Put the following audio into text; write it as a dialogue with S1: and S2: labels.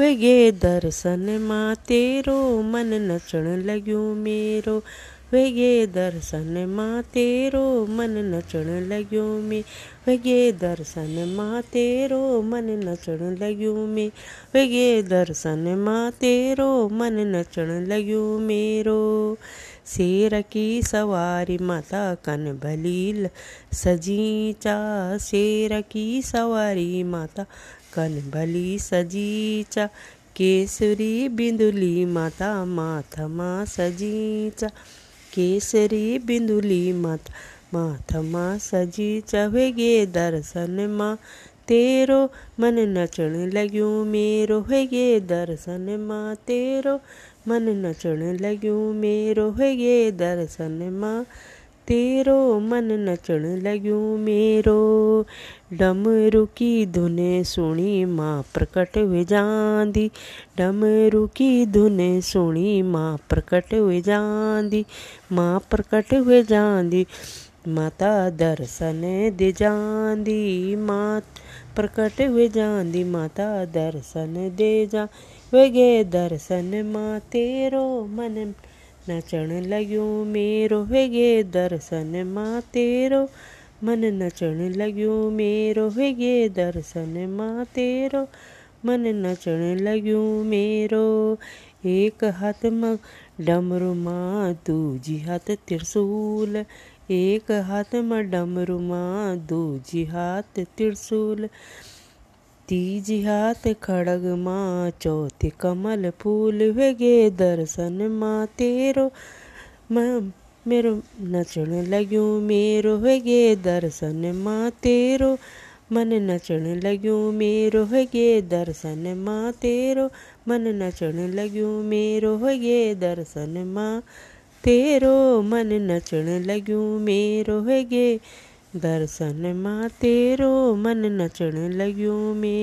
S1: वे दर्शन माँ तेरो मन नचण लॻियो मेरो। वे दर्शन माँ तेरो मन नचण लॻियो में। वे दर्शन माँ तेरो मन नचण लॻियो में। वे दर्शन माँ तेरो मन नचण लॻियो मेरो। शेर की सवारी माता कन भलील, सजी चा शेर की सवारी माता कन भली, सजी चा केसरी बिंदुली माता, माथ माँ सजी चा केसरी बिंदुली माता, माथ माँ सजी चा गे दर्शन माँ तेरो मन नचण लॻियो मेरो गे दर्शन माँ। तेरो मन नचण लॻियो मेरो गे दर्शन माँ। तेरो मन नचण लॻियो मेरो डमरू की धुन सुणी माँ प्रकट विझांदी डमरू की धुन सुणी माँ प्रकट विझांदी माँ प्रकट विझांदी माता दर्शन दिजांदी माँ प्रकट विझांदी माता दर्शन दे जा। वे दर्शन माँ, तेरो मन नचण लॻियो मेरो। वे दर्शन माँ, तेरो मन नचण लॻियो मेरो। वे दर्शन माँ, तेरो मन नचण लॻियो मेरो। एक हाथ माँ डमरू माँ, दूजी हाथ त्रिशूल। एक हाथ माँ डमरू माँ दूजी हाथ त्रिशूल तीजी हाथ खड़ग माँ, चौथी कमल फूल। वे दर्शन माँ तेरो मेरो नचण लॻियो मेरो। वे दर्शन माँ तेरो, मन नचण लॻियो मेरो। गे दर्शन माँ तेरो, मन नचण लॻियो मेरो। गे दर्शन माँ तेरो मन नचण लॻियो मेरो गे दर्शन माँ तेरो मन नचण लॻियो मेरो